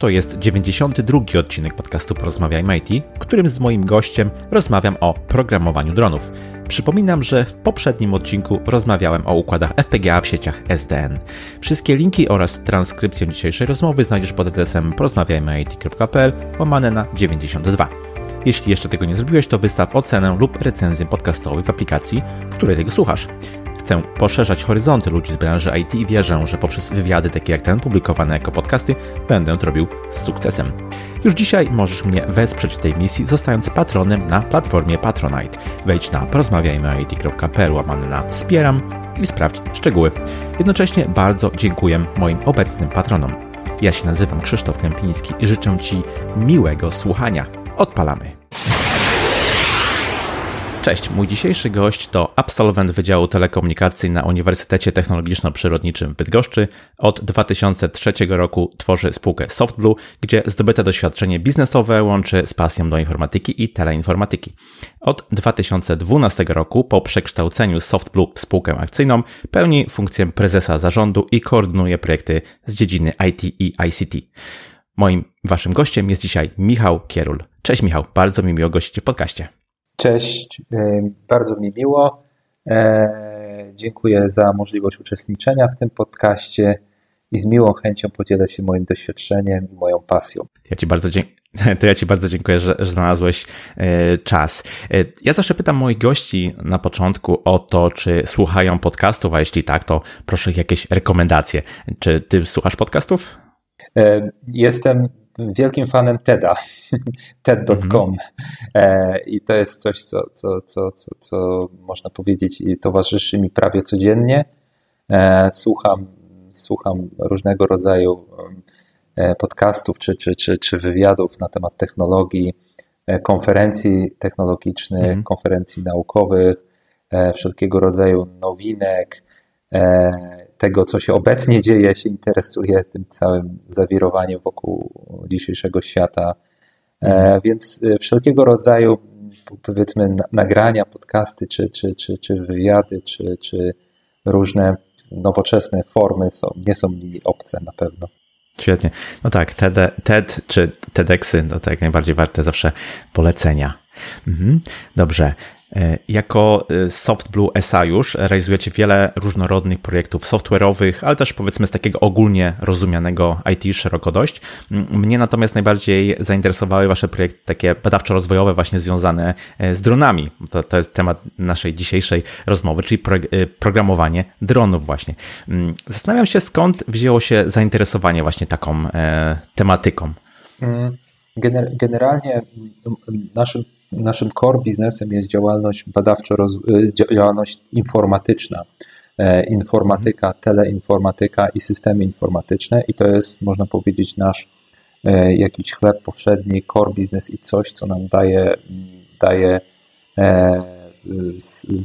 To jest 92 odcinek podcastu Porozmawiajmy IT, w którym z moim gościem rozmawiam o programowaniu dronów. Przypominam, że w poprzednim odcinku rozmawiałem o układach FPGA w sieciach SDN. Wszystkie linki oraz transkrypcję dzisiejszej rozmowy znajdziesz pod adresem porozmawiajmyit.pl łamane na 92. Jeśli jeszcze tego nie zrobiłeś, to wystaw ocenę lub recenzję podcastową w aplikacji, w której tego słuchasz. Chcę poszerzać horyzonty ludzi z branży IT i wierzę, że poprzez wywiady takie jak ten, publikowane jako podcasty, będę to robił z sukcesem. Już dzisiaj możesz mnie wesprzeć w tej misji, zostając patronem na platformie Patronite. Wejdź na porozmawiajmyit.pl łamane na wspieram i sprawdź szczegóły. Jednocześnie bardzo dziękuję moim obecnym patronom. Ja się nazywam Krzysztof Kępiński i życzę Ci miłego słuchania. Odpalamy. Cześć, mój dzisiejszy gość to absolwent Wydziału Telekomunikacji na Uniwersytecie Technologiczno-Przyrodniczym w Bydgoszczy. Od 2003 roku tworzy spółkę SoftBlue, gdzie zdobyte doświadczenie biznesowe łączy z pasją do informatyki i teleinformatyki. Od 2012 roku po przekształceniu SoftBlue w spółkę akcyjną pełni funkcję prezesa zarządu i koordynuje projekty z dziedziny IT i ICT. Moim waszym gościem jest dzisiaj Michał Kierul. Cześć Michał, bardzo mi miło gościć w podcaście. Cześć, e, bardzo mi miło. E, dziękuję za możliwość uczestniczenia w tym podcaście i z miłą chęcią podzielę się moim doświadczeniem i moją pasją. Ja Ci bardzo dziękuję. To ja Ci bardzo dziękuję, że, że znalazłeś e, czas. Ja zawsze pytam moich gości na początku o to, czy słuchają podcastów, a jeśli tak, to proszę jakieś rekomendacje. Czy Ty słuchasz podcastów? Jestem wielkim fanem TEDa, TED.com e, i to jest coś, co, co, co, co, co można powiedzieć towarzyszy mi prawie codziennie. E, słucham, słucham różnego rodzaju e, podcastów czy, czy, czy, czy wywiadów na temat technologii, konferencji technologicznych, mhm. konferencji naukowych, wszelkiego rodzaju nowinek, tego, co się obecnie dzieje, się interesuje tym całym zawirowaniem wokół dzisiejszego świata. E, więc e, wszelkiego rodzaju, powiedzmy, nagrania, podcasty, czy, czy, czy, czy wywiady, czy, czy różne nowoczesne formy są, nie są mi obce na pewno. Świetnie. No tak, TED, TED czy TEDxy, no to jak najbardziej warte zawsze polecenia. Mhm. Dobrze. E, jako e, SoftBlue SA już realizujecie wiele różnorodnych projektów software'owych, ale też powiedzmy z takiego ogólnie rozumianego IT szeroko dość. Mnie natomiast najbardziej zainteresowały Wasze projekty takie badawczo-rozwojowe właśnie związane e, z dronami. To, to jest temat naszej dzisiejszej rozmowy, czyli pro, programowanie dronów właśnie. Zastanawiam się skąd wzięło się zainteresowanie właśnie taką e, tematyką. Mm, generalnie naszym naszym core biznesem jest działalność badawczo, y, działalność informatyczna. E, informatyka, teleinformatyka i systemy informatyczne i to jest, można powiedzieć, nasz e, jakiś chleb powszedni, core biznes i coś, co nam daje, daje e,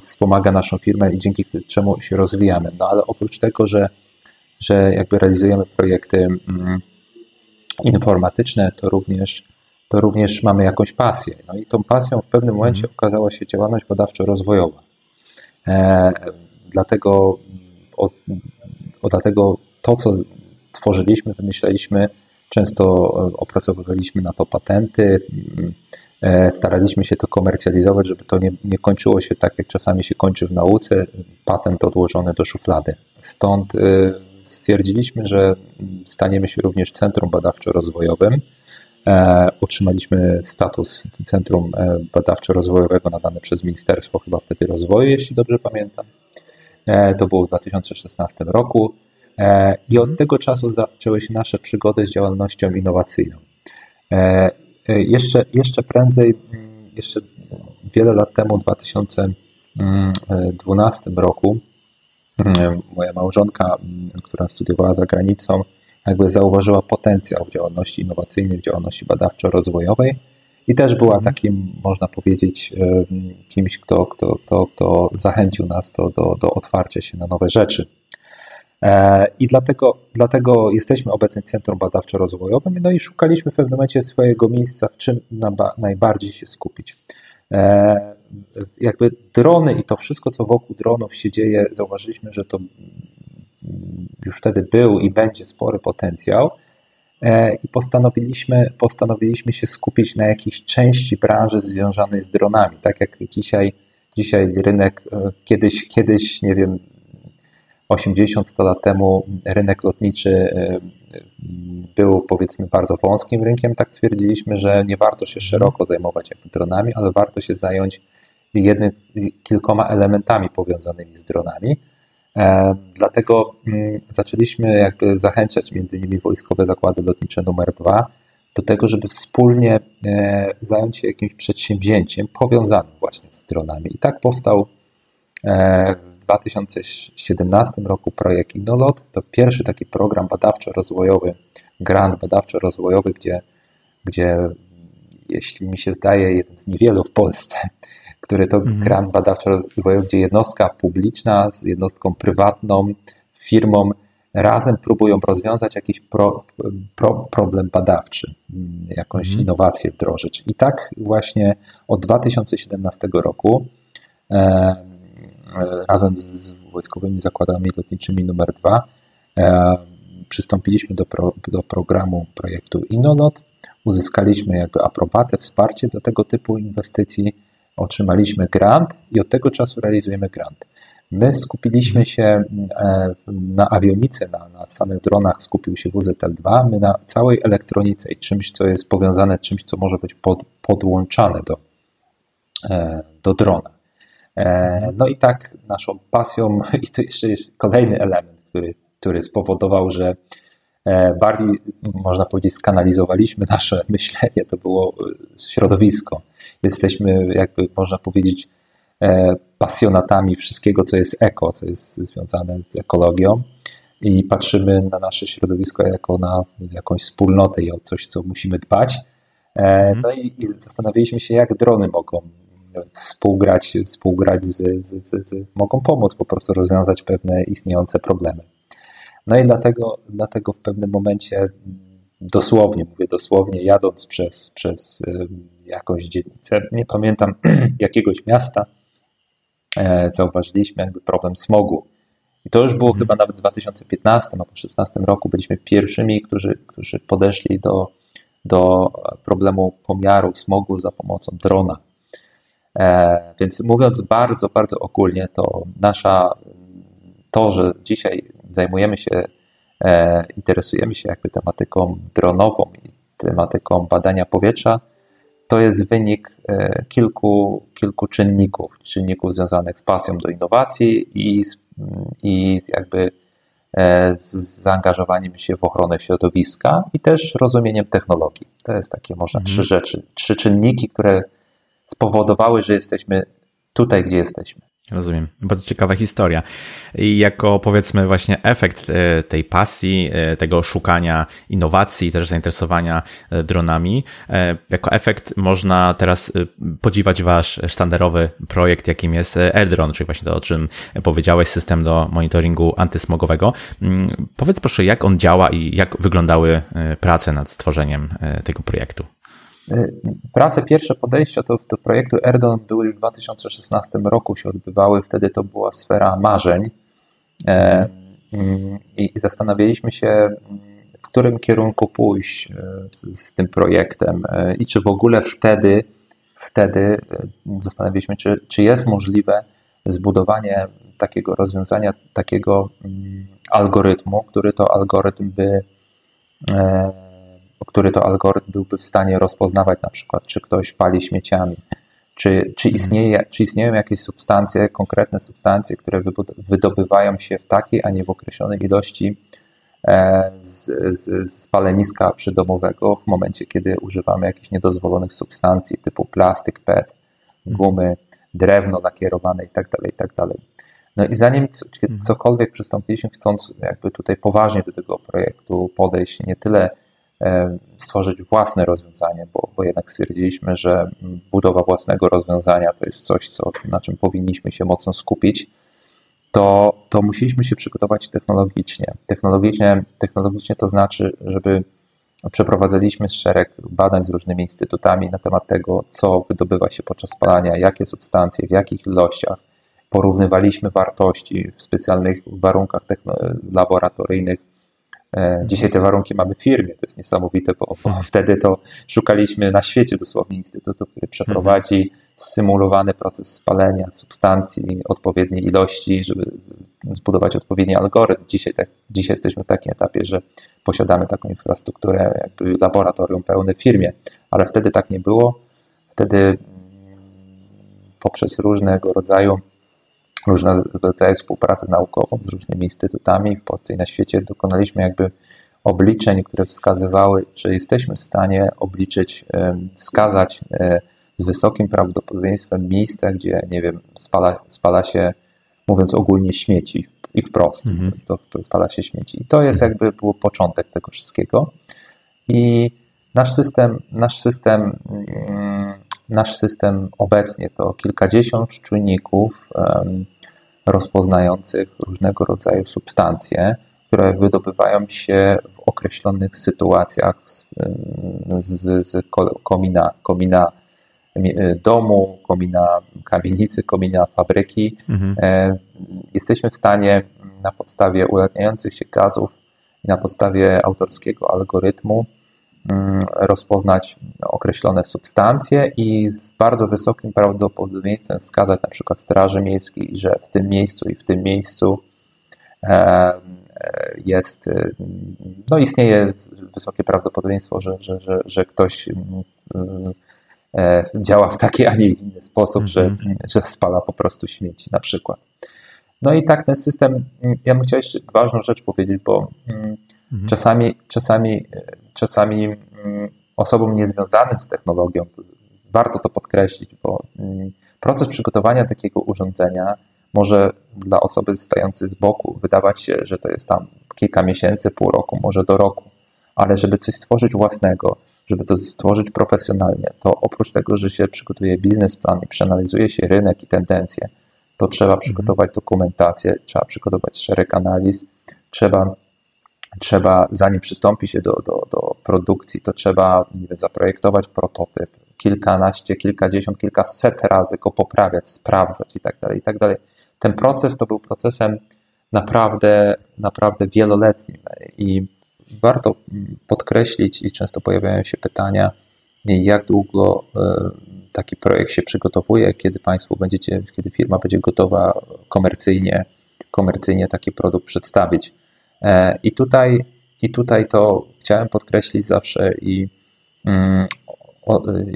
wspomaga naszą firmę i dzięki czemu się rozwijamy. No ale oprócz tego, że, że jakby realizujemy projekty mm, informatyczne, to również to również mamy jakąś pasję. No i tą pasją w pewnym momencie mhm. okazała się działalność badawczo-rozwojowa. E, dlatego, o, o, dlatego to, co tworzyliśmy, wymyślaliśmy, często opracowywaliśmy na to patenty, e, staraliśmy się to komercjalizować, żeby to nie, nie kończyło się tak, jak czasami się kończy w nauce, patent odłożony do szuflady. Stąd e, stwierdziliśmy, że staniemy się również centrum badawczo-rozwojowym, otrzymaliśmy status Centrum e, Badawczo-Rozwojowego nadane przez Ministerstwo chyba wtedy rozwoju, jeśli dobrze pamiętam. E, to było w 2016 roku. I od tego czasu zaczęły się nasze przygody z działalnością innowacyjną. Jeszcze, jeszcze prędzej, mm, jeszcze wiele lat temu, w 2012 roku, mm, moja małżonka, mm, która studiowała za granicą, jakby zauważyła potencjał w działalności innowacyjnej, w działalności badawczo-rozwojowej i też była mhm. takim, można powiedzieć, kimś, kto, kto, kto, kto zachęcił nas do, do, do otwarcia się na nowe rzeczy. E, I dlatego, dlatego jesteśmy obecnie Centrum Badawczo-Rozwojowym, no i szukaliśmy w pewnym momencie swojego miejsca, w czym najbardziej się skupić. E, jakby drony i to wszystko, co wokół dronów się dzieje, zauważyliśmy, że to już wtedy był i będzie spory potencjał. i postanowiliśmy, postanowiliśmy się skupić na jakiejś części branży związanej z dronami. Tak jak dzisiaj, dzisiaj rynek, kiedyś, kiedyś, nie wiem, 80-100 lat temu rynek lotniczy był powiedzmy bardzo wąskim rynkiem, tak stwierdziliśmy, że nie warto się szeroko zajmować jakby dronami, ale warto się zająć jednym, kilkoma elementami powiązanymi z dronami. E, dlatego mm, zaczęliśmy jakby zachęcać między innymi wojskowe zakłady lotnicze numer dwa do tego, żeby wspólnie e, zająć się jakimś przedsięwzięciem powiązanym właśnie z dronami. I tak powstał e, w 2017 roku projekt Inolot. To pierwszy taki program badawczo-rozwojowy, grant badawczo-rozwojowy, gdzie, gdzie jeśli mi się zdaje, jeden z niewielu w Polsce, który to mhm. grant badawczo-rozwojowy, gdzie jednostka publiczna z jednostką prywatną, firmą razem próbują rozwiązać jakiś pro, pro, problem badawczy, jakąś mhm. innowację wdrożyć. I tak właśnie od 2017 roku e, e, razem z Wojskowymi Zakładami Lotniczymi numer 2 e, przystąpiliśmy do, pro, do programu projektu InnoNot, uzyskaliśmy jakby aprobatę, wsparcie do tego typu inwestycji otrzymaliśmy grant i od tego czasu realizujemy grant. My skupiliśmy się e, na awionice, na, na samych dronach skupił się WZL-2, my na całej elektronice i czymś, co jest powiązane, czymś, co może być pod, podłączane do, e, do drona. E, no i tak naszą pasją, i to jeszcze jest kolejny element, który, który spowodował, że bardziej, można powiedzieć, skanalizowaliśmy nasze myślenie, to było środowisko jesteśmy, jakby można powiedzieć, e, pasjonatami wszystkiego, co jest eko, co jest związane z ekologią i patrzymy na nasze środowisko jako na jakąś wspólnotę i o coś, co musimy dbać. E, mhm. No i, i zastanawialiśmy się, jak drony mogą współgrać, współgrać z, z, z, z, mogą pomóc po prostu rozwiązać pewne istniejące problemy. No i dlatego, dlatego w pewnym momencie dosłownie, mówię dosłownie, jadąc przez, przez jakąś dzielnicę, nie pamiętam jakiegoś miasta, e, zauważyliśmy jakby problem smogu. I to już było mhm. chyba nawet w 2015 albo 2016 roku. Byliśmy pierwszymi, którzy, którzy podeszli do, do problemu pomiaru smogu za pomocą drona. E, więc mówiąc bardzo, bardzo ogólnie, to nasza, to, że dzisiaj zajmujemy się, e, interesujemy się jakby tematyką dronową i tematyką badania powietrza, to jest wynik e, kilku, kilku czynników, czynników związanych z pasją do innowacji i, i jakby e, z zaangażowaniem się w ochronę środowiska i też rozumieniem technologii. To jest takie można mhm. trzy rzeczy, trzy czynniki, które spowodowały, że jesteśmy tutaj, gdzie jesteśmy. Rozumiem. Bardzo ciekawa historia. I jako powiedzmy właśnie efekt e, tej pasji, e, tego szukania innowacji, też zainteresowania e, dronami, jako efekt można teraz podziwiać wasz sztandarowy projekt, jakim jest AirDrone, czyli właśnie to, o czym powiedziałeś, system do monitoringu antysmogowego. Mm, powiedz proszę, jak on działa i jak wyglądały prace nad stworzeniem tego projektu? Y, prace, pierwsze podejścia do, do projektu Erdon były już w 2016 roku się odbywały, wtedy to była sfera marzeń. E, mm, i zastanawialiśmy się, w którym kierunku pójść e, z tym projektem. E, i czy w ogóle wtedy, wtedy zastanawialiśmy, czy, czy jest możliwe zbudowanie takiego rozwiązania, takiego mm, algorytmu, który to algorytm by który to algorytm byłby w stanie rozpoznawać na przykład, czy ktoś pali śmieciami, czy, czy, mhm. istnieje, czy istnieją jakieś substancje, konkretne substancje, które wydobywają się w takiej, a nie w określonej ilości e, z, z, z paleniska przydomowego w momencie, kiedy używamy jakichś niedozwolonych substancji typu plastik, PET, mhm. gumy, drewno lakierowane itd. Tak itd. Tak no i zanim mhm. cokolwiek przystąpiliśmy, chcąc jakby tutaj poważnie do tego projektu podejść, nie tyle stworzyć własne rozwiązanie, bo, bo jednak stwierdziliśmy, że budowa własnego rozwiązania to jest coś, co, na czym powinniśmy się mocno skupić, to, to musieliśmy się przygotować technologicznie. Technologicznie, technologicznie to znaczy, żeby przeprowadzaliśmy szereg badań z różnymi instytutami na temat tego, co wydobywa się podczas spalania, jakie substancje, w jakich ilościach. Porównywaliśmy wartości w specjalnych warunkach laboratoryjnych E, dzisiaj te warunki mamy w firmie, to jest niesamowite, bo, bo wtedy to szukaliśmy na świecie dosłownie instytutu, który przeprowadzi symulowany proces spalenia substancji odpowiedniej ilości, żeby zbudować odpowiedni algorytm. Dzisiaj, tak, dzisiaj jesteśmy w takim etapie, że posiadamy taką infrastrukturę, jakby laboratorium pełne w firmie, ale wtedy tak nie było. Wtedy mm, poprzez różnego rodzaju różnego rodzaju współpracę naukową z różnymi instytutami w Polsce i na świecie dokonaliśmy jakby obliczeń, które wskazywały, czy jesteśmy w stanie obliczyć, wskazać e, z wysokim prawdopodobieństwem miejsca, gdzie, nie wiem, spala, spala się, mówiąc ogólnie, śmieci i wprost, mhm. to spala się śmieci. I to jest jakby był początek tego wszystkiego. I nasz system, nasz system, mm, nasz system obecnie to kilkadziesiąt czujników um, rozpoznających różnego rodzaju substancje, które wydobywają się w określonych sytuacjach z, z, z komina, komina domu, komina kamienicy, komina fabryki. Mhm. E, jesteśmy w stanie na podstawie ulatniających się gazów i na podstawie autorskiego algorytmu rozpoznać określone substancje i z bardzo wysokim prawdopodobieństwem wskazać na przykład Straży Miejskiej, że w tym miejscu i w tym miejscu jest, e, no istnieje wysokie prawdopodobieństwo, że, że, że, że ktoś mm, e, działa w taki, a nie inny sposób, że, mhm. że spala po prostu śmieci na przykład. No i tak ten system, ja bym chciał jeszcze ważną rzecz powiedzieć, bo mm, Mhm. Czasami, czasami, czasami mm, osobom niezwiązanym z technologią, warto to podkreślić, bo mm, proces przygotowania takiego urządzenia może dla osoby stającej z boku wydawać się, że to jest tam kilka miesięcy, pół roku, może do roku, ale żeby coś stworzyć własnego, żeby to stworzyć profesjonalnie, to oprócz tego, że się przygotuje biznesplan i przeanalizuje się rynek i tendencje, to trzeba przygotować dokumentację, trzeba przygotować szereg analiz, trzeba trzeba, zanim przystąpi się do, do, do produkcji, to trzeba nie wiem, zaprojektować prototyp, kilkanaście, kilkadziesiąt, kilkaset razy go poprawiać, sprawdzać i tak dalej, i tak dalej. Ten proces to był procesem naprawdę, naprawdę wieloletnim i warto podkreślić i często pojawiają się pytania, jak długo e, taki projekt się przygotowuje, kiedy Państwo będziecie, kiedy firma będzie gotowa komercyjnie, komercyjnie taki produkt przedstawić. E, I tutaj, i tutaj to chciałem podkreślić zawsze i, mm,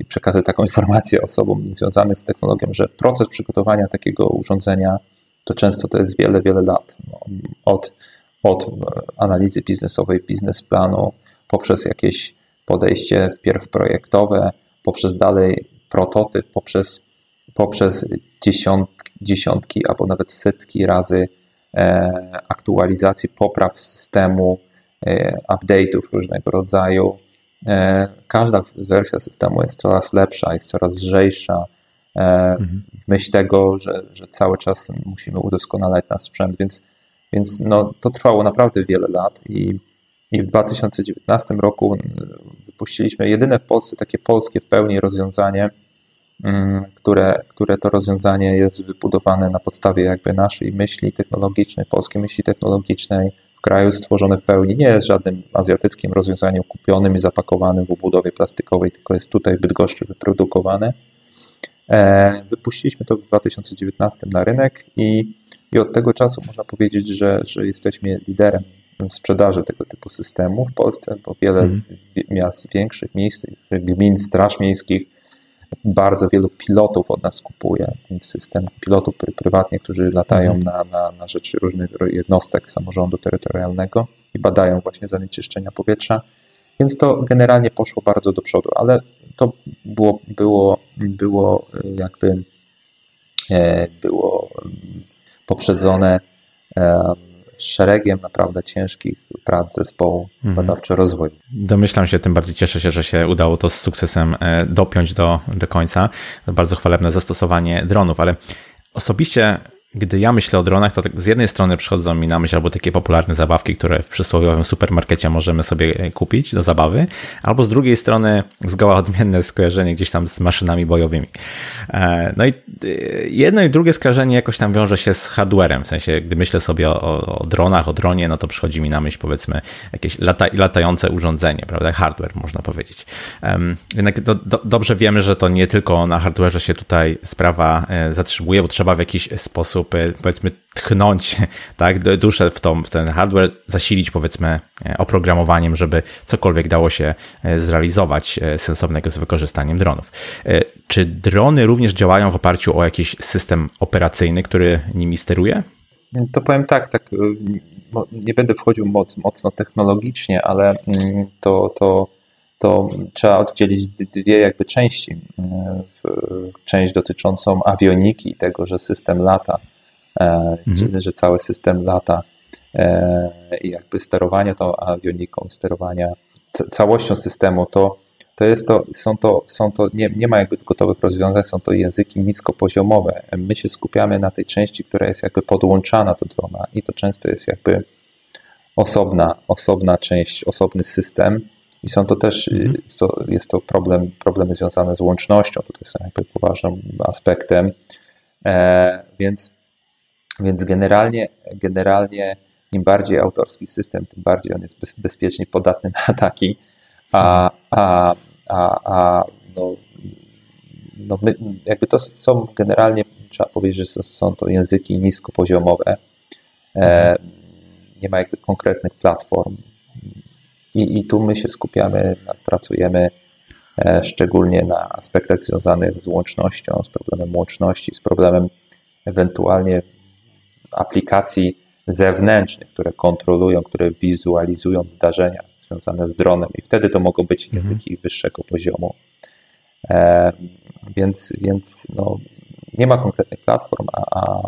i taką informację osobom związanym z technologią, że proces przygotowania takiego urządzenia to często to jest wiele, wiele lat. No, od, od analizy biznesowej, biznesplanu, poprzez jakieś podejście wpierw projektowe, poprzez dalej prototyp, poprzez, poprzez dziesiątki, dziesiątki albo nawet setki razy aktualizacji, popraw systemu, e, update'ów różnego rodzaju. E, każda wersja systemu jest coraz lepsza, jest coraz lżejsza. Mhm. Myśl tego, że, że cały czas musimy udoskonalać nasz sprzęt, więc, więc no, to trwało naprawdę wiele lat i, i w 2019 roku wypuściliśmy jedyne w Polsce takie polskie w pełni rozwiązanie, które, które to rozwiązanie jest wybudowane na podstawie jakby naszej myśli technologicznej, polskiej myśli technologicznej w kraju stworzone w pełni. Nie jest żadnym azjatyckim rozwiązaniem kupionym i zapakowanym w obudowie plastikowej, tylko jest tutaj w Bydgoszczy wyprodukowane. E, wypuściliśmy to w 2019 na rynek i, i od tego czasu można powiedzieć, że, że jesteśmy liderem w sprzedaży tego typu systemu w Polsce, bo wiele mm. miast większych, miejsc, gmin, straż miejskich bardzo wielu pilotów od nas kupuje, więc system pilotów prywatnie, którzy latają mhm. na, na, na rzecz różnych jednostek samorządu terytorialnego i badają właśnie zanieczyszczenia powietrza. Więc to generalnie poszło bardzo do przodu, ale to było, było, było jakby e, było poprzedzone szeregiem naprawdę ciężkich prac zespołu mhm. badawczo-rozwoju. Domyślam się, tym bardziej cieszę się, że się udało to z sukcesem e, dopiąć do, do końca. Bardzo chwalebne zastosowanie dronów, ale osobiście gdy ja myślę o dronach, to tak z jednej strony przychodzą mi na myśl albo takie popularne zabawki, które w przysłowiowym supermarkecie możemy sobie kupić do zabawy, albo z drugiej strony zgoła odmienne skojarzenie gdzieś tam z maszynami bojowymi. E, no i e, jedno i drugie skojarzenie jakoś tam wiąże się z hardwarem, w sensie gdy myślę sobie o, o dronach, o dronie, no to przychodzi mi na myśl powiedzmy jakieś lata, latające urządzenie, prawda, hardware można powiedzieć. Jednak do, do, dobrze wiemy, że to nie tylko na hardwareze się tutaj sprawa e, zatrzymuje, bo trzeba w jakiś sposób powiedzmy tchnąć tak, duszę w, tą, w ten hardware, zasilić powiedzmy e, oprogramowaniem, żeby cokolwiek dało się e, zrealizować e, sensownego z wykorzystaniem dronów. Czy drony również działają w oparciu o jakiś system operacyjny, który nimi steruje? To powiem tak, tak nie będę wchodził moc, mocno technologicznie, ale mm, to, to, to trzeba oddzielić dwie jakby części. Część dotyczącą awioniki, tego, że system lata mhm. że cały system lata e, i jakby sterowania tą awioniką, sterowania całością systemu, to, to jest to, są to, są to nie, nie ma jakby gotowych rozwiązań, są to języki niskopoziomowe. My się skupiamy na tej części, która jest jakby podłączana do drona i to często jest jakby osobna, osobna część, osobny system i są to też, mhm. jest, to, jest to problem, problemy związane z łącznością, tutaj są jakby poważnym aspektem, e, więc więc generalnie, generalnie im bardziej autorski system, tym bardziej on jest bezpiecznie podatny na ataki, a, a, a, a no, no my, jakby to są generalnie, trzeba powiedzieć, że są to języki niskopoziomowe, e, nie ma jakby konkretnych platform. I, i tu my się skupiamy, pracujemy e, szczególnie na aspektach związanych z łącznością, z problemem łączności, z problemem ewentualnie aplikacji zewnętrznych, które kontrolują, które wizualizują zdarzenia związane z dronem i wtedy to mogą być mhm. języki mhm. wyższego poziomu. E, więc więc no, nie ma konkretnych platform, a, a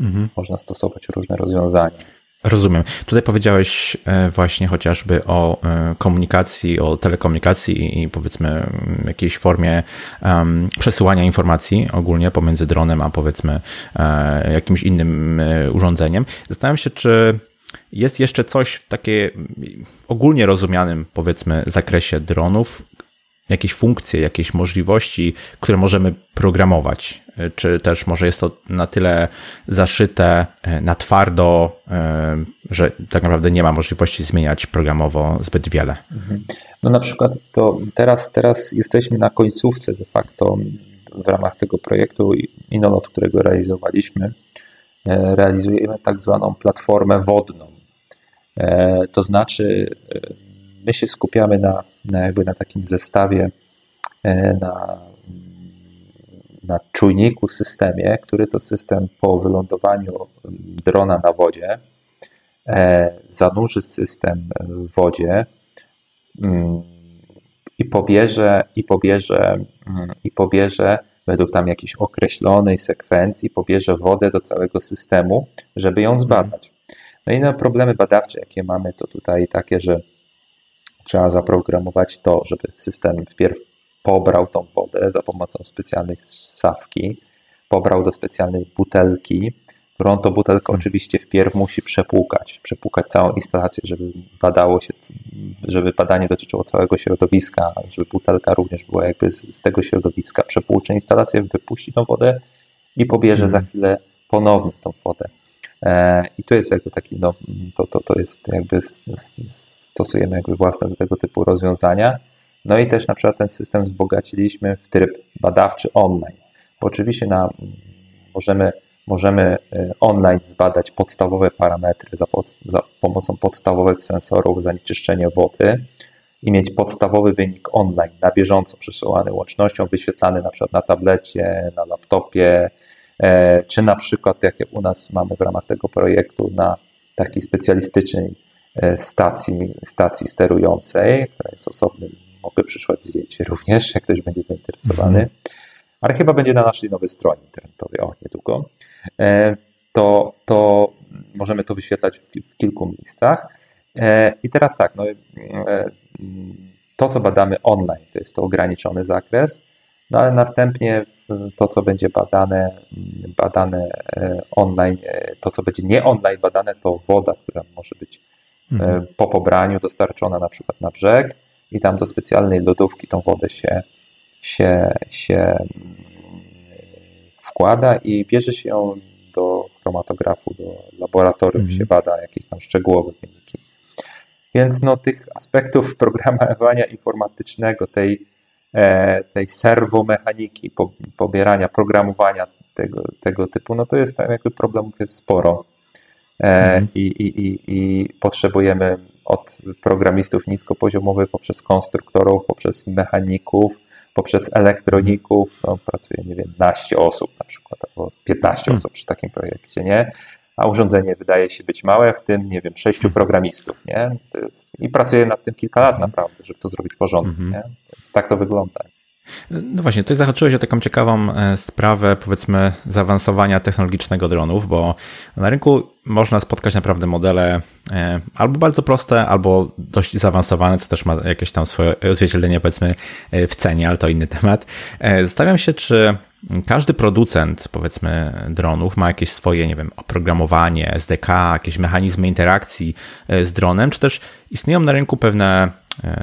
mhm. można stosować różne rozwiązania. Rozumiem. Tutaj powiedziałeś e, właśnie chociażby o e, komunikacji, o telekomunikacji i powiedzmy mm, jakiejś formie przesyłania informacji ogólnie pomiędzy dronem a powiedzmy e, jakimś innym urządzeniem. Zastanawiam się, czy jest jeszcze coś w takiej ogólnie rozumianym powiedzmy zakresie dronów, jakieś funkcje, jakieś możliwości, które możemy programować? Czy też może jest to na tyle zaszyte e, na twardo, e, że tak naprawdę nie ma możliwości zmieniać programowo zbyt wiele? Mhm. No na przykład to teraz, teraz jesteśmy na końcówce de facto w ramach tego projektu Inolot, którego realizowaliśmy. E, realizujemy tak zwaną platformę wodną. To znaczy my się skupiamy na, na, jakby na takim zestawie, e, na, na czujniku systemie, który to system po wylądowaniu drona na wodzie e, zanurzy system w wodzie mm, i pobierze, i pobierze, mm, i pobierze według tam jakiejś określonej sekwencji, pobierze wodę do całego systemu, żeby ją zbadać. No i na problemy badawcze, jakie mamy, to tutaj takie, że Trzeba zaprogramować to, żeby system wpierw pobrał tą wodę za pomocą specjalnej sawki, pobrał do specjalnej butelki, którą to butelkę hmm. oczywiście wpierw musi przepłukać, przepłukać całą instalację, żeby badało się, żeby badanie dotyczyło całego środowiska, żeby butelka również była jakby z tego środowiska. Przepłucze instalację, wypuści tą wodę i pobierze za hmm. chwilę ponownie tą wodę. E, I to jest jakby taki, no, to, to, to jest jakby stosujemy jakby własne do tego typu rozwiązania. No i też na przykład ten system wzbogaciliśmy w tryb badawczy online. Bo oczywiście na, możemy, możemy y, online zbadać podstawowe parametry za, pod, za pomocą podstawowych sensorów zanieczyszczenie wody i mieć podstawowy wynik online, na bieżąco przesyłany łącznością, wyświetlany na przykład na tablecie, na laptopie, e, czy na przykład, jak u nas mamy w ramach tego projektu, na takiej specjalistycznej E, stacji, stacji sterującej, która jest osobnym, mogę przysłać zdjęcie również, jak ktoś będzie zainteresowany, mhm. ale chyba będzie na naszej nowej stronie internetowej, o niedługo, e, to, to możemy to wyświetlać w, kilku miejscach. E, I teraz tak, no, to co badamy online, to jest to ograniczony zakres, no ale następnie to, co będzie badane, badane online, to, co będzie nie online badane, to woda, która może być mhm. po pobraniu dostarczona na przykład na brzeg i tam do specjalnej lodówki tą wodę się, się, się wkłada i bierze się ją do chromatografu, do laboratorium mhm. się bada jakieś tam szczegółowe wyniki. Więc no, tych aspektów programowania informatycznego, tej, e, tej serwomechaniki, po, pobierania, programowania tego, tego typu, no to jest tam jakby problemów jest sporo. E, mhm. i, i, i, I potrzebujemy od programistów niskopoziomowych poprzez konstruktorów, poprzez mechaników, poprzez elektroników, no, pracuje, nie wiem, 12 osób na przykład, albo 15 hmm. osób przy takim projekcie, nie? A urządzenie wydaje się być małe, w tym, nie wiem, sześciu hmm. programistów, nie? Jest, I pracuje nad tym kilka lat naprawdę, żeby to zrobić porządnie, hmm. nie? Więc tak to wygląda. No właśnie, tutaj zahaczyłeś o taką ciekawą e, sprawę, powiedzmy, zaawansowania technologicznego dronów, bo na rynku można spotkać naprawdę modele e, albo bardzo proste, albo dość zaawansowane, co też ma jakieś tam swoje odzwierciedlenie, powiedzmy, e, w cenie, ale to inny temat. Zastanawiam się, czy każdy producent, powiedzmy, dronów ma jakieś swoje, nie wiem, oprogramowanie, SDK, jakieś mechanizmy interakcji z dronem, czy też istnieją na rynku pewne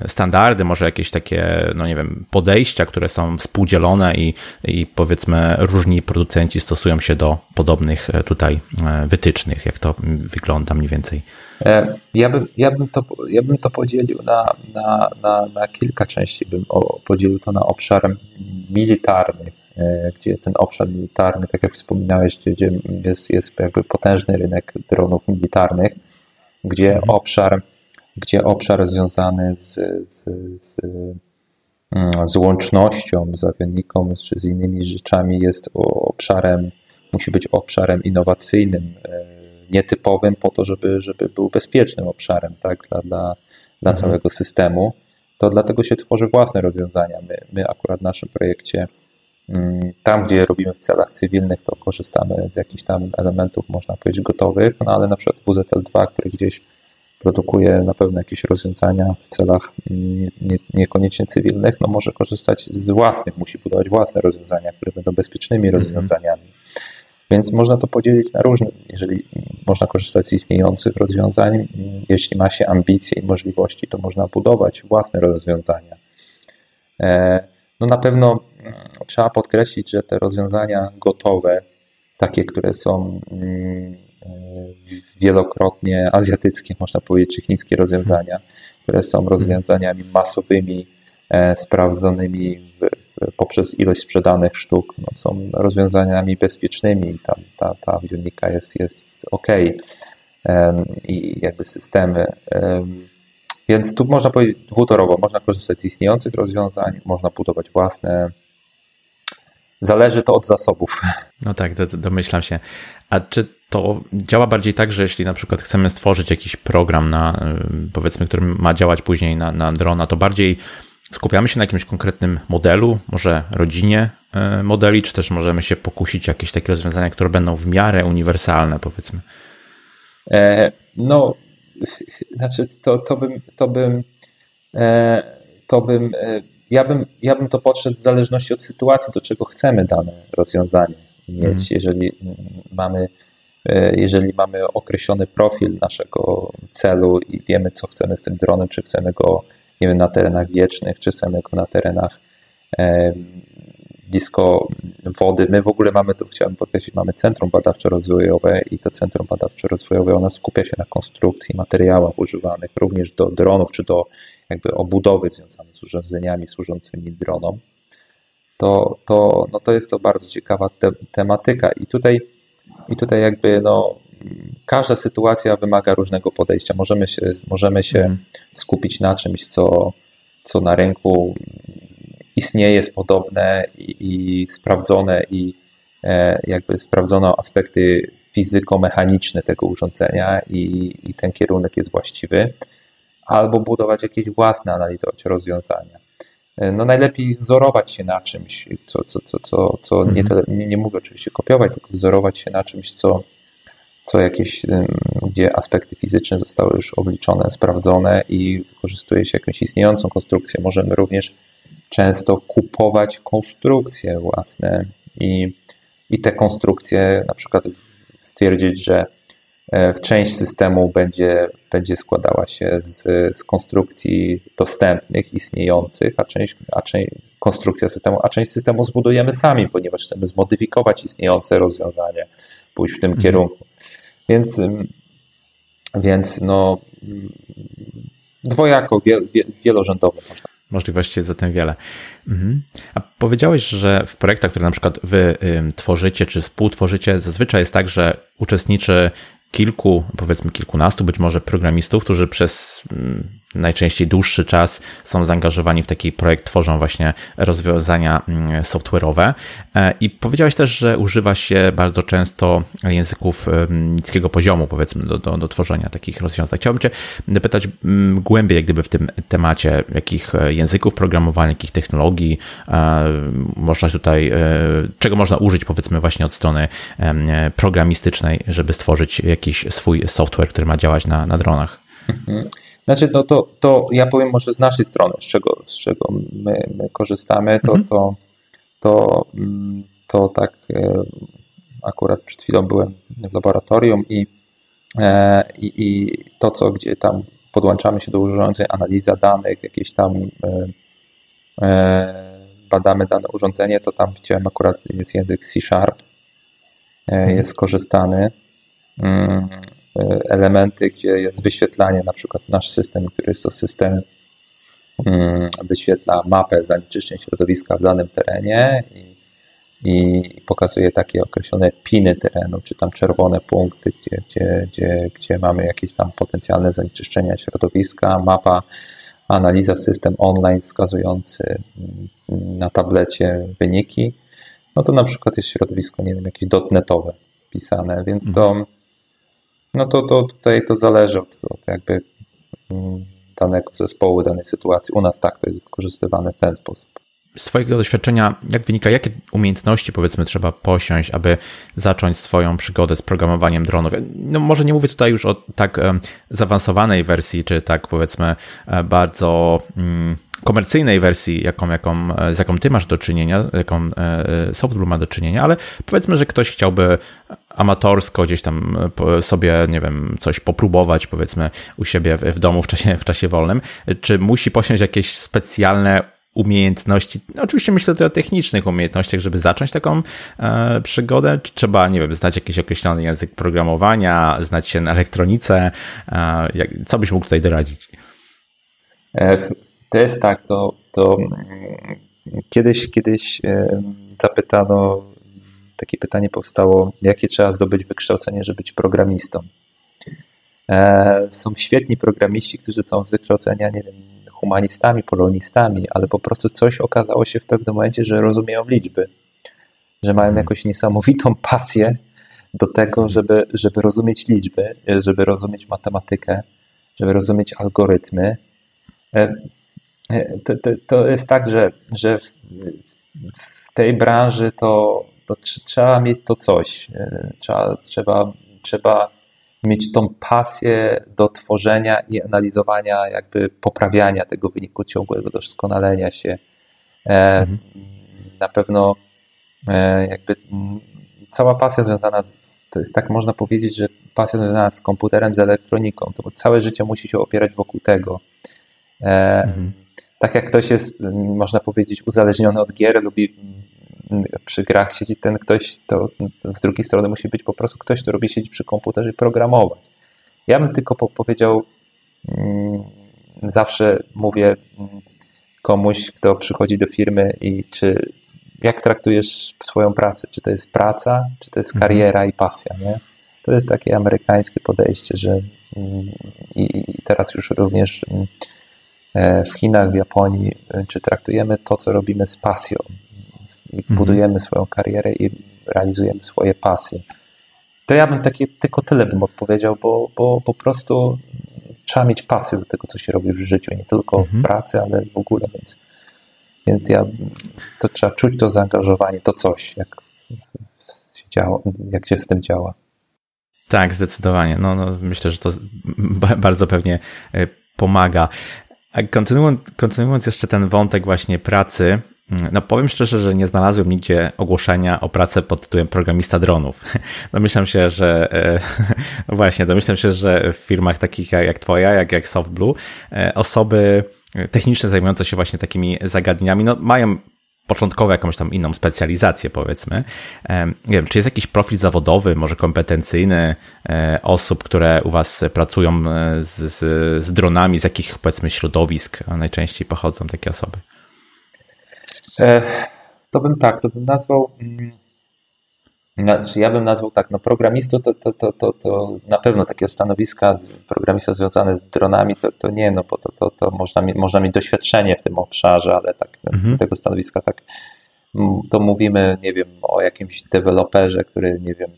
standardy, może jakieś takie, no nie wiem, podejścia, które są współdzielone i, i powiedzmy różni producenci stosują się do podobnych e, tutaj e, wytycznych, jak to wygląda mniej więcej. Ja bym, ja bym, to, ja bym to podzielił na, na, na, na kilka części, bym podzielił to na obszar militarny, gdzie ten obszar militarny, tak jak wspominałeś, gdzie jest, jest jakby potężny rynek dronów militarnych, gdzie mhm. obszar gdzie obszar związany z, z, z, mm, z łącznością, z awioniką czy z innymi rzeczami jest obszarem, musi być obszarem innowacyjnym, e, nietypowym po to, żeby, żeby był bezpiecznym obszarem tak, dla, dla, dla mhm. całego systemu. To dlatego się tworzy własne rozwiązania. My, my akurat w naszym projekcie mm, tam, gdzie robimy w celach cywilnych, to korzystamy z jakichś tam elementów, można powiedzieć, gotowych, no ale na przykład WZL2, który gdzieś produkuje na pewno jakieś rozwiązania w celach nie, niekoniecznie cywilnych, no może korzystać z własnych, musi budować własne rozwiązania, które będą bezpiecznymi mhm. rozwiązaniami. Więc można to podzielić na różne, jeżeli można korzystać z istniejących rozwiązań, jeśli ma się ambicje i możliwości, to można budować własne rozwiązania. E, no na pewno mm, trzeba podkreślić, że te rozwiązania gotowe, takie, które są mm, wielokrotnie azjatyckie, można powiedzieć, czy chińskie rozwiązania, które są rozwiązaniami masowymi, e, sprawdzonymi poprzez ilość sprzedanych sztuk. No, są rozwiązaniami bezpiecznymi. Ta, ta, ta avionika jest, jest ok. I jakby systemy. Więc tu można powiedzieć dwutorowo. Można korzystać z istniejących rozwiązań, można budować własne. Zależy to od zasobów. No tak, domyślam się. A czy to działa bardziej tak, że jeśli na przykład chcemy stworzyć jakiś program na, y, powiedzmy, który ma działać później na, na drona, to bardziej skupiamy się na jakimś konkretnym modelu, może rodzinie y, modeli, czy też możemy się pokusić jakieś takie rozwiązania, które będą w miarę uniwersalne, powiedzmy? E, no, znaczy to, to bym, to bym, e, to bym, e, ja bym, ja bym to podszedł w zależności od sytuacji, do czego chcemy dane rozwiązanie mieć. Mm. Jeżeli mamy E, jeżeli mamy określony profil naszego celu i wiemy, co chcemy z tym dronem, czy chcemy go nie wiem, na terenach wiecznych, czy chcemy go na terenach e, blisko wody. My w ogóle mamy, tu chciałem podkreślić, mamy Centrum Badawczo-Rozwojowe i to Centrum Badawczo-Rozwojowe, ono skupia się na konstrukcji, materiałach używanych również do dronów, czy do jakby obudowy związanej z urządzeniami służącymi dronom. To, to, no to jest to bardzo ciekawa te, tematyka i tutaj i tutaj jakby no, każda sytuacja wymaga różnego podejścia. Możemy się, możemy się skupić na czymś, co, co na rynku istnieje, jest podobne i, i sprawdzone i e, jakby sprawdzono aspekty fizyko-mechaniczne tego urządzenia i, i ten kierunek jest właściwy, albo budować jakieś własne, analizować rozwiązania. E, no najlepiej wzorować się na czymś, co, co, co, co, co nie, mhm. nie, nie mówię oczywiście kopiować, tylko wzorować się na czymś, co, co jakieś, gdzie aspekty fizyczne zostały już obliczone, sprawdzone i wykorzystuje się jakąś istniejącą konstrukcję. Możemy również często kupować konstrukcje własne i, i te konstrukcje na przykład stwierdzić, że część systemu będzie, będzie składała się z, z konstrukcji dostępnych, istniejących, a część, a część konstrukcja systemu, a część systemu zbudujemy sami, ponieważ chcemy zmodyfikować istniejące rozwiązanie, pójść w tym mhm. kierunku. Więc, więc no, dwojako, wielorzędowe można możliwości jest zatem wiele. Mhm. A powiedziałeś, że w projektach, które na przykład wy tworzycie czy współtworzycie, zazwyczaj jest tak, że uczestniczy kilku, powiedzmy kilkunastu być może programistów, którzy przez najczęściej dłuższy czas są zaangażowani w taki projekt, tworzą właśnie rozwiązania mm, software'owe. E, I powiedziałeś też, że używa się bardzo często języków niskiego poziomu, powiedzmy, do, do, do tworzenia takich rozwiązań. Chciałbym Cię pytać mm, głębiej, jak gdyby w tym temacie, jakich e, języków programowania, jakich technologii e, można tutaj, czego można użyć, powiedzmy, właśnie od strony programistycznej, żeby stworzyć jakiś swój software, który ma działać na, na dronach. Mhm. Znaczy, no to, to ja powiem może z naszej strony, z czego, z czego my, my korzystamy, to, mhm. to, to, mm, to tak e, akurat przed chwilą byłem w laboratorium i, e, i, i to, co gdzie tam podłączamy się do urządzeń, analiza danych, jakieś tam e, badamy dane urządzenie, to tam widziałem akurat jest język C Sharp, mhm. jest korzystany. E, elementy, gdzie jest wyświetlanie, na przykład nasz system, który jest to system, mm, wyświetla mapę zanieczyszczeń środowiska w danym terenie i, i pokazuje takie określone piny terenu, czy tam czerwone punkty, gdzie, gdzie, gdzie, gdzie mamy jakieś tam potencjalne zanieczyszczenia środowiska, mapa, analiza system online wskazujący mm, na tablecie wyniki, no to na przykład jest środowisko, nie wiem, jakieś dotnetowe pisane, więc to mhm no to, to tutaj to zależy od, od jakby mm, danego zespołu, danej sytuacji. U nas tak to jest wykorzystywane w ten sposób. Z Twojego doświadczenia, jak wynika, jakie umiejętności powiedzmy trzeba posiąść, aby zacząć swoją przygodę z programowaniem dronów? No może nie mówię tutaj już o tak zaawansowanej wersji, czy tak powiedzmy e, bardzo. Mm, komercyjnej wersji, jaką, jaką, z jaką ty masz do czynienia, jaką e, Softblue ma do czynienia, ale powiedzmy, że ktoś chciałby amatorsko gdzieś tam e, sobie, nie wiem, coś popróbować, powiedzmy, u siebie w domu w czasie, w czasie wolnym. Czy musi posiąść jakieś specjalne umiejętności, no oczywiście myślę tutaj o technicznych umiejętnościach, żeby zacząć taką e, przygodę, czy trzeba, nie wiem, znać jakiś określony język programowania, znać się na elektronice, e, jak, co byś mógł tutaj doradzić? E, to jest tak, to, to mm, kiedyś, kiedyś zapytano, takie pytanie powstało, jakie trzeba zdobyć wykształcenie, żeby być programistą. E, są świetni programiści, którzy są z wykształcenia, nie wiem, humanistami, polonistami, ale po prostu coś okazało się w pewnym momencie, że rozumieją liczby, że mają mhm. jakąś niesamowitą pasję do tego, żeby, żeby rozumieć liczby, żeby rozumieć matematykę, żeby rozumieć algorytmy. E, to, to, to jest tak, że, że w tej branży to, to trzeba mieć to coś. Trzeba, trzeba, trzeba mieć tą pasję do tworzenia i analizowania, jakby poprawiania tego wyniku ciągłego, doskonalenia się. E, mhm. Na pewno e, jakby cała pasja związana z, to jest tak można powiedzieć, że pasja związana z komputerem, z elektroniką, to całe życie musi się opierać wokół tego. E, mhm tak jak ktoś jest, można powiedzieć, uzależniony od gier, lubi przy grach siedzieć ten ktoś, to z drugiej strony musi być po prostu ktoś, kto lubi siedzieć przy komputerze i programować. Ja bym tylko powiedział, mm, zawsze mówię mm, komuś, kto przychodzi do firmy i czy jak traktujesz swoją pracę? Czy to jest praca, czy to jest mhm. kariera i pasja, nie? To jest takie amerykańskie podejście, że mm, i teraz już również w Chinach, w Japonii, e, czy traktujemy to, co robimy z pasją. I mhm. budujemy swoją karierę i realizujemy swoje pasje. To ja bym takie, tylko tyle bym odpowiedział, bo, bo po prostu trzeba mieć pasję do tego, co się robi w życiu, nie tylko mhm. w pracy, ale w ogóle, więc, więc ja, to trzeba czuć to zaangażowanie, to coś, jak się, działa, jak się z tym działa. Tak, zdecydowanie. No, no, myślę, że to bardzo pewnie e, pomaga. A kontynuując, kontynuując jeszcze ten wątek właśnie pracy, mm, no powiem szczerze, że nie znalazłem nigdzie ogłoszenia o pracę pod tytułem programista dronów. Domyślam się, że e, właśnie, domyślam się, że w firmach takich jak twoja, jak, jak SoftBlue, e, osoby techniczne zajmujące się właśnie takimi zagadnieniami, no mają początkowo jakąś tam inną specjalizację, powiedzmy. Nie wiem, czy jest jakiś profil zawodowy, może kompetencyjny e, osób, które u Was pracują e, z, z, z dronami, z jakich powiedzmy środowisk najczęściej pochodzą takie osoby? E, to bym tak, to bym nazwał mm, znaczy, ja bym nazwał tak, no programistą to, to, to, to, to na pewno takie stanowiska programistów związane z dronami to, to nie, no bo to, to, to można, mieć, można mieć doświadczenie w tym obszarze, ale tak mhm. tego stanowiska tak to mówimy, nie wiem, o jakimś deweloperze, który, nie wiem,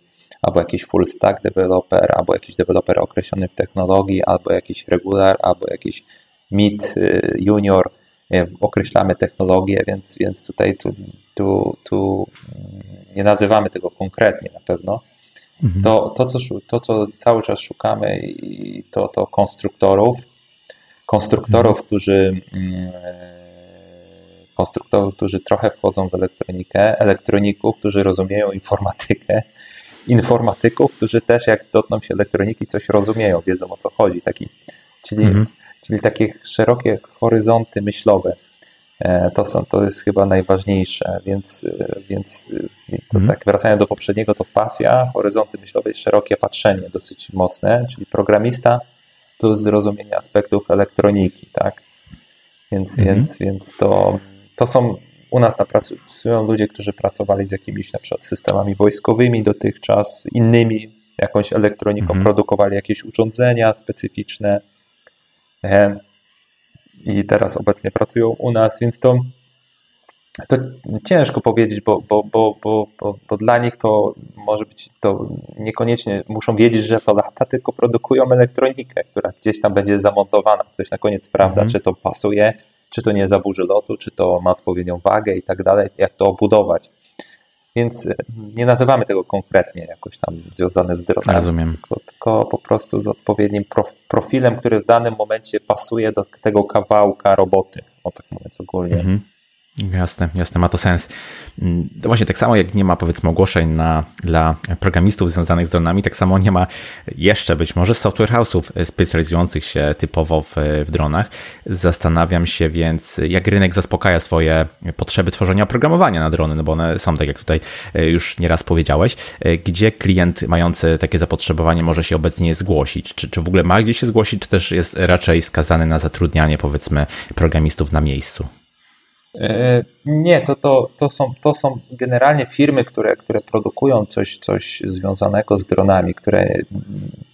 albo jakiś full stack developer, albo jakiś deweloper określony w technologii, albo jakiś regular, albo jakiś mid, y, junior, określamy technologię, więc, więc tutaj tu, tu, tu nie nazywamy tego konkretnie na pewno, mhm. to, to, co, to, co cały czas szukamy, i to, to konstruktorów, konstruktorów, mhm. którzy mm, konstruktorów, którzy trochę wchodzą w elektronikę, elektroników, którzy rozumieją informatykę, informatyków, którzy też jak dotkną się elektroniki, coś rozumieją, wiedzą o co chodzi. Taki, czyli, mhm. czyli takie szerokie horyzonty myślowe. E, to, są, to jest chyba najważniejsze, więc, e, więc e, mhm. tak wracając do poprzedniego, to pasja, horyzonty myślowe jest szerokie patrzenie, dosyć mocne, czyli programista plus zrozumienie aspektów elektroniki, tak? Więc, mhm. więc, więc to, to są u nas na pracują ludzie, którzy pracowali z jakimiś na przykład systemami wojskowymi dotychczas, innymi, jakąś elektroniką, mhm. produkowali jakieś urządzenia specyficzne i teraz obecnie pracują u nas, więc to, to ciężko powiedzieć, bo, bo, bo, bo, bo, bo dla nich to może być to niekoniecznie muszą wiedzieć, że to lata, tylko produkują elektronikę, która gdzieś tam będzie zamontowana. Ktoś na koniec sprawdza, mhm. czy to pasuje, czy to nie zaburzy lotu, czy to ma odpowiednią wagę i tak dalej, jak to obudować. Więc e, nie nazywamy tego konkretnie jakoś tam związane z dronami. Rozumiem. Tylko, tylko, po prostu z odpowiednim profilem, który w danym momencie pasuje do tego kawałka roboty, o tak mówiąc ogólnie. Mhm. Jasne, jasne, ma to sens. Mm, właśnie tak samo jak nie ma powiedzmy ogłoszeń na, dla programistów związanych z dronami, tak samo nie ma jeszcze być może software house'ów specjalizujących się typowo w, w dronach. Zastanawiam się więc, jak rynek zaspokaja swoje potrzeby tworzenia oprogramowania na drony, no bo one są, tak jak tutaj e, już nieraz powiedziałeś, e, gdzie klient mający takie zapotrzebowanie może się obecnie zgłosić? Czy, czy w ogóle ma gdzie się zgłosić, czy też jest raczej skazany na zatrudnianie powiedzmy programistów na miejscu? E, nie, to, to, to, są, to są generalnie firmy, które, które produkują coś, coś związanego z dronami, które,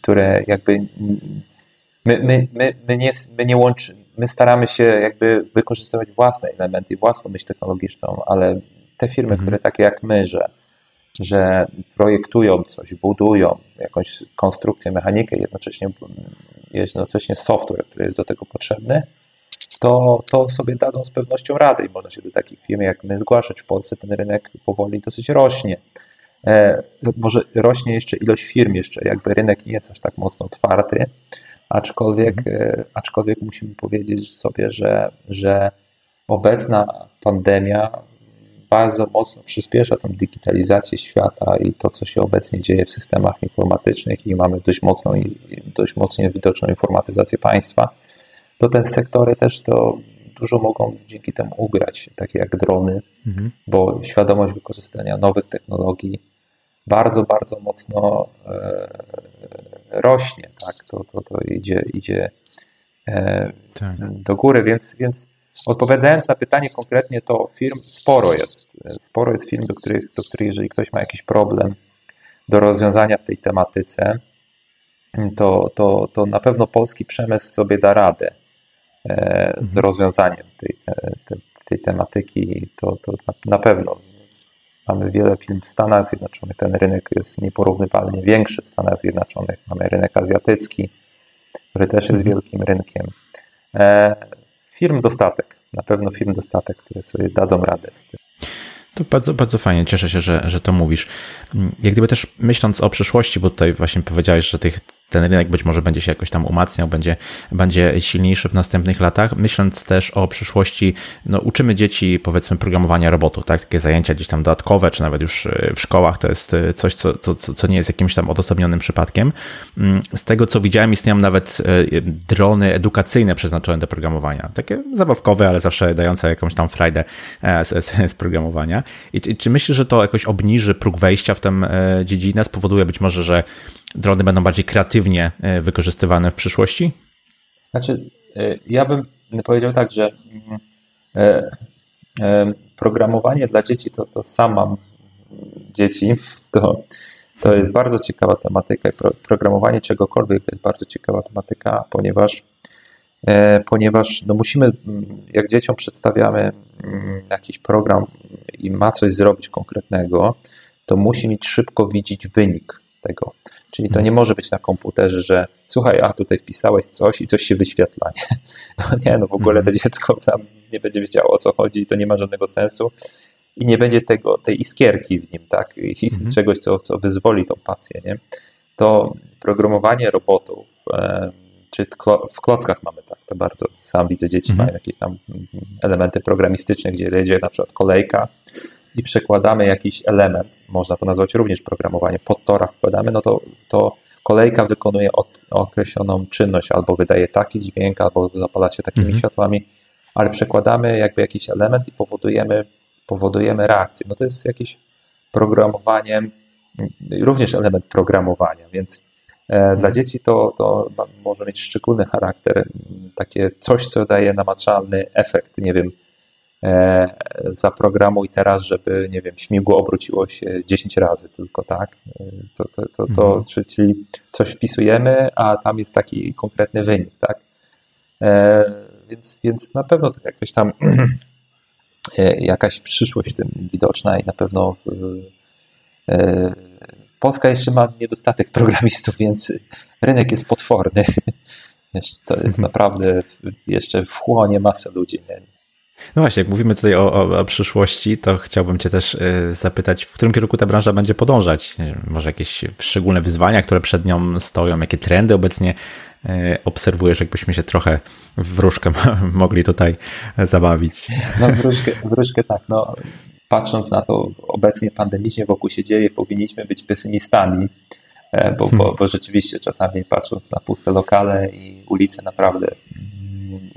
które jakby my, my, my, my, nie, my nie łączymy, my staramy się jakby wykorzystywać własne elementy, własną myśl technologiczną, ale te firmy, mhm. które takie jak my, że, że projektują coś, budują jakąś konstrukcję, mechanikę, jednocześnie, jednocześnie software, który jest do tego potrzebny, to, to sobie dadzą z pewnością radę i można się do takich firm jak my zgłaszać. W Polsce ten rynek powoli dosyć rośnie. E, może rośnie jeszcze ilość firm, jeszcze jakby rynek nie jest aż tak mocno otwarty, aczkolwiek, e, aczkolwiek musimy powiedzieć sobie, że, że obecna pandemia bardzo mocno przyspiesza tą digitalizację świata i to, co się obecnie dzieje w systemach informatycznych i mamy dość mocną dość mocno widoczną informatyzację państwa to te sektory też to dużo mogą dzięki temu ugrać, takie jak drony, mhm. bo świadomość wykorzystania nowych technologii bardzo, bardzo mocno e, rośnie, tak, to, to, to idzie, idzie e, tak. do góry, więc, więc odpowiadając na pytanie konkretnie, to firm sporo jest, sporo jest firm, do których, do których jeżeli ktoś ma jakiś problem do rozwiązania w tej tematyce, to, to, to na pewno polski przemysł sobie da radę. E, z mhm. rozwiązaniem tej, tej, tej tematyki, to, to na pewno mamy wiele firm w Stanach Zjednoczonych. Ten rynek jest nieporównywalnie większy w Stanach Zjednoczonych. Mamy rynek azjatycki, który też jest mhm. wielkim rynkiem. E, firm dostatek, na pewno firm dostatek, które sobie dadzą radę z tym. To bardzo, bardzo fajnie, cieszę się, że, że to mówisz. Jak gdyby też myśląc o przyszłości, bo tutaj właśnie powiedziałeś, że tych ten rynek być może będzie się jakoś tam umacniał, będzie, będzie silniejszy w następnych latach. Myśląc też o przyszłości, no, uczymy dzieci powiedzmy programowania robotów, tak? Takie zajęcia gdzieś tam dodatkowe, czy nawet już e, w szkołach to jest e, coś, co, co, co nie jest jakimś tam odosobnionym przypadkiem. Mm, z tego co widziałem, istnieją nawet e, drony edukacyjne przeznaczone do programowania. Takie zabawkowe, ale zawsze dające jakąś tam frajdę z, z, z programowania. I, I, czy myślisz, że to jakoś obniży próg wejścia w tę dziedzinę, spowoduje być może, że drony będą bardziej kreatywnie e, wykorzystywane w przyszłości? Znaczy, e, ja bym powiedział tak, że e, programowanie dla dzieci, to, to sam mam dzieci, to, to jest bardzo ciekawa tematyka. Programowanie czegokolwiek to jest bardzo ciekawa tematyka, ponieważ ponieważ no musimy, jak dzieciom przedstawiamy jakiś program i ma coś zrobić konkretnego, to musi mieć szybko widzieć wynik tego. Czyli to nie może być na komputerze, że słuchaj, a tutaj wpisałeś coś i coś się wyświetla. Nie? No nie, no w ogóle to mhm. dziecko tam nie będzie wiedziało o co chodzi i to nie ma żadnego sensu i nie będzie tego, tej iskierki w nim, tak? I mhm. czegoś, co, co wyzwoli tą pasję, nie? To programowanie robotów, e, czy w klockach mamy tak, to bardzo, sam widzę dzieci mhm. mają jakieś tam elementy programistyczne, gdzie jedzie na przykład kolejka i przekładamy jakiś element, można to nazwać również programowanie, pod tora wkładamy, no to, to kolejka wykonuje określoną czynność, albo wydaje taki dźwięk, albo zapala się takimi mhm. światłami, ale przekładamy jakby jakiś element i powodujemy, powodujemy reakcję. No to jest jakieś programowanie, również element programowania, więc e, mhm. dla dzieci to, to może mieć szczególny charakter, takie coś, co daje namacalny efekt, nie wiem, zaprogramuj teraz, żeby, nie wiem, śmigło obróciło się 10 razy tylko, tak? E, to, to, to, to mhm. czyli coś wpisujemy, a tam jest taki konkretny wynik, tak? E, więc, więc na pewno to jakoś tam jakaś przyszłość w tym widoczna i na pewno Polska jeszcze ma niedostatek programistów, więc rynek jest potworny. To jest mhm. naprawdę jeszcze wchłonie masę ludzi. Nie? No właśnie, jak mówimy tutaj o, o, o, przyszłości, to chciałbym Cię też y, zapytać, w którym kierunku ta branża będzie podążać? Może jakieś szczególne wyzwania, które przed nią stoją, jakie trendy obecnie y, obserwujesz, jakbyśmy się trochę w wróżkę mogli tutaj zabawić? No wróżkę, wróżkę tak, no patrząc na to obecnie pandemicznie wokół się dzieje, powinniśmy być pesymistami, e, bo, bo, bo rzeczywiście czasami patrząc na puste lokale i ulice naprawdę mm,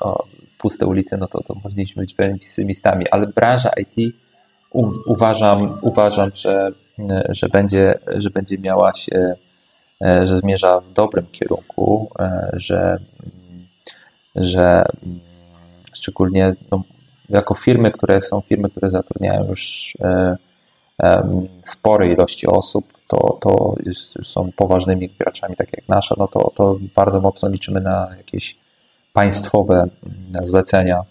o, puste ulice, no to, to powinniśmy być pesymistami, ale branża IT u, uważam, uważam że, że, będzie, że będzie miała się, że zmierza w dobrym kierunku, że, że szczególnie no, jako firmy, które są firmy, które zatrudniają już spore ilości osób, to, to są poważnymi graczami, tak jak nasza, no to, to bardzo mocno liczymy na jakieś państwowe mm, zlecenia.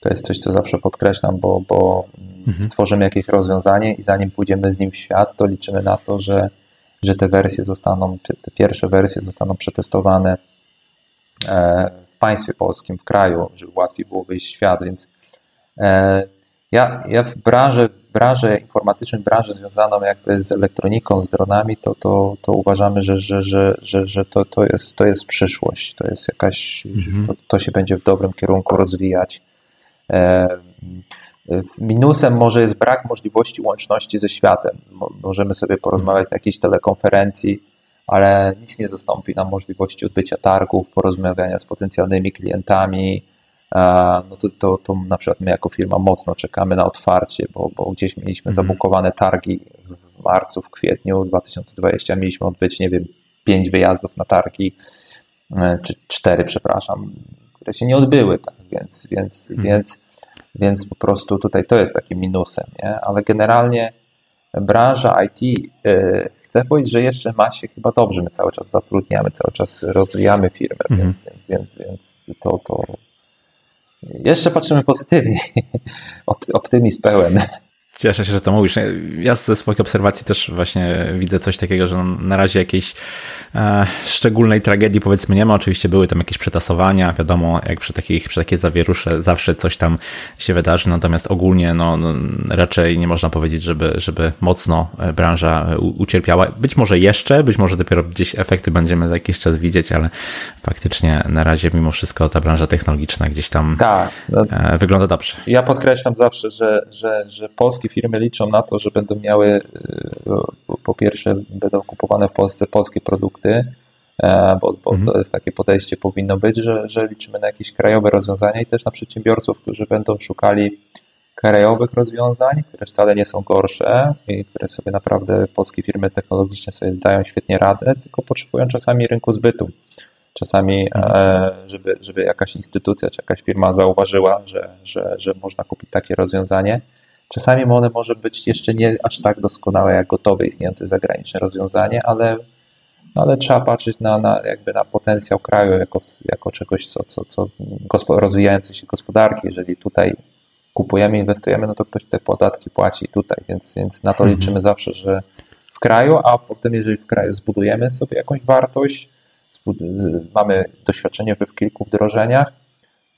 To jest coś, co zawsze podkreślam, bo, bo mhm. stworzymy jakieś rozwiązanie i zanim pójdziemy z nim w świat, to liczymy na to, że, że te wersje zostaną, te pierwsze wersje zostaną przetestowane e, w państwie polskim, w kraju, żeby łatwiej było wyjść w świat, więc e, ja, ja w branży, branżę informatyczną, branżę związaną jakby z elektroniką, z dronami, to, to, to uważamy, że, że, że, że, że to, to, jest, to jest przyszłość. To jest jakaś, mhm. to, to, się będzie w dobrym kierunku rozwijać. E, minusem może jest brak możliwości łączności ze światem. Możemy sobie porozmawiać na jakiejś telekonferencji, ale nic nie zastąpi nam możliwości odbycia targów, porozmawiania z potencjalnymi klientami, no to, to, to na przykład my jako firma mocno czekamy na otwarcie, bo, bo gdzieś mieliśmy mhm. zabukowane targi w marcu, w kwietniu 2020, mieliśmy odbyć, nie wiem, pięć wyjazdów na targi, e, czy cztery, przepraszam, które się nie odbyły, tak, więc, więc, mhm. więc, więc po prostu tutaj to jest takim minusem, nie? ale generalnie branża IT, yy, chcę powiedzieć, że jeszcze ma się chyba dobrze, my cały czas zatrudniamy, cały czas rozwijamy firmę, mhm. więc, więc, więc, więc to, to, jeszcze patrzymy pozytywnie. Optymizm pełen. Cieszę się, że to mówisz. Ja ze swoich obserwacji też właśnie widzę coś takiego, że na razie jakiejś e, szczególnej tragedii powiedzmy nie ma. Oczywiście były tam jakieś przetasowania, wiadomo, jak przy takich, przy takiej zawierusze zawsze coś tam się wydarzy, natomiast ogólnie no, no raczej nie można powiedzieć, żeby, żeby mocno e, branża ucierpiała. Być może jeszcze, być może dopiero gdzieś efekty będziemy za jakiś czas widzieć, ale faktycznie na razie mimo wszystko ta branża technologiczna gdzieś tam tak, no, e, wygląda dobrze. Ja podkreślam zawsze, że, że, że polskie firmy liczą na to, że będą miały, y, po pierwsze, będą kupowane w Polsce polskie produkty, e, bo, bo mhm. to jest takie podejście powinno być, że, że liczymy na jakieś krajowe rozwiązania i też na przedsiębiorców, którzy będą szukali krajowych rozwiązań, które wcale nie są gorsze i które sobie naprawdę polskie firmy technologiczne sobie dają świetnie radę, tylko potrzebują czasami rynku zbytu. Czasami, mhm. e, żeby, żeby jakaś instytucja czy jakaś firma zauważyła, że, że, że można kupić takie rozwiązanie, Czasami one może być jeszcze nie aż tak doskonałe jak gotowe istniejące zagraniczne rozwiązanie, ale, ale trzeba patrzeć na, na, jakby na potencjał kraju jako, jako czegoś, co, co, co rozwijającej się gospodarki. Jeżeli tutaj kupujemy, inwestujemy, no to ktoś te podatki płaci tutaj, więc, więc na to mhm. liczymy zawsze, że w kraju, a potem jeżeli w kraju zbudujemy sobie jakąś wartość, mamy doświadczenie w kilku wdrożeniach,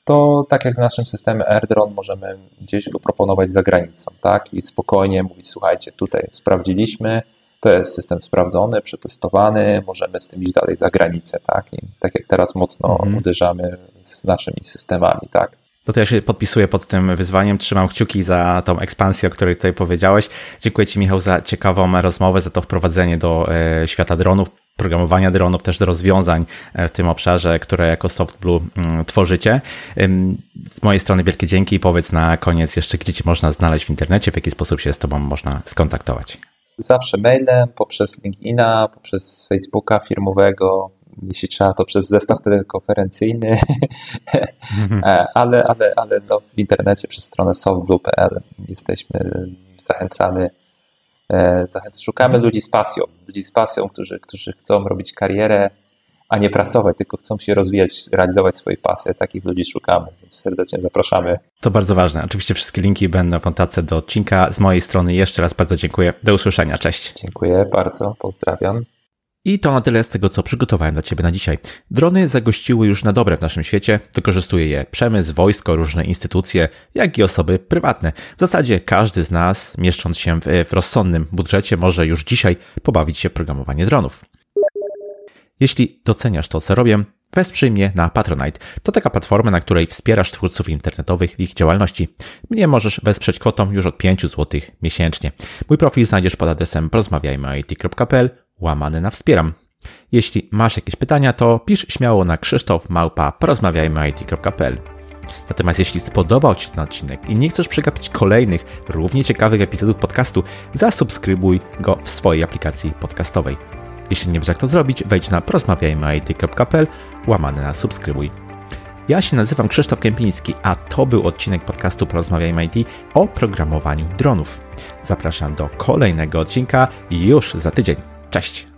to tak jak w naszym systemie AirDrone możemy gdzieś go proponować za granicą, tak? I spokojnie mówić, słuchajcie, tutaj sprawdziliśmy, to jest system sprawdzony, przetestowany, możemy z tym iść dalej za granicę, tak? I tak jak teraz mocno mhm. uderzamy z naszymi systemami, tak? No to ja się podpisuję pod tym wyzwaniem. Trzymam kciuki za tą ekspansję, o której tutaj powiedziałeś. Dziękuję Ci, Michał, za ciekawą rozmowę, za to wprowadzenie do e, świata dronów programowania dronów, też do rozwiązań e, w tym obszarze, które jako SoftBlue mm, tworzycie. Z mojej strony wielkie dzięki i powiedz na koniec jeszcze, gdzie Cię można znaleźć w internecie, w jaki sposób się z Tobą można skontaktować. Zawsze mailem, poprzez LinkedIna, poprzez Facebooka firmowego, jeśli trzeba, to przez zestaw telekonferencyjny, e, ale, ale, ale no w internecie przez stronę softblue.pl jesteśmy, zachęcamy zachęc szukamy ludzi z pasją, ludzi z pasją, którzy, którzy chcą robić karierę, a nie pracować, tylko chcą się rozwijać, realizować swoje pasje. Takich ludzi szukamy, więc serdecznie zapraszamy. To bardzo ważne. Oczywiście wszystkie linki będą w notatce do odcinka. Z mojej strony jeszcze raz bardzo dziękuję. Do usłyszenia. Cześć. Dziękuję bardzo. Pozdrawiam. I to na tyle z tego, co przygotowałem dla Ciebie na dzisiaj. Drony zagościły już na dobre w naszym świecie. Wykorzystuje je przemysł, wojsko, różne instytucje, jak i osoby prywatne. W zasadzie każdy z nas, mieszcząc się w, rozsądnym budżecie, może już dzisiaj pobawić się w programowanie dronów. Jeśli doceniasz to, co robię, wesprzyj mnie na Patronite. To taka platforma, na której wspierasz twórców internetowych w ich działalności. Mnie możesz wesprzeć kwotą już od 5 zł miesięcznie. Mój profil znajdziesz pod adresem porozmawiajmy.it.pl łamany na wspieram. Jeśli masz jakieś pytania, to pisz śmiało na krzysztof małpa porozmawiajmy.it.pl. Natomiast jeśli spodobał Ci ten odcinek i nie chcesz przegapić kolejnych, równie ciekawych epizodów podcastu, zasubskrybuj go w swojej aplikacji podcastowej. Jeśli nie wiesz jak to zrobić, wejdź na porozmawiajmy.it.pl łamany na subskrybuj. Ja się nazywam Krzysztof Kępiński, a to był odcinek podcastu Porozmawiajmy IT o programowaniu dronów. Zapraszam do kolejnego odcinka już za tydzień. Cześć!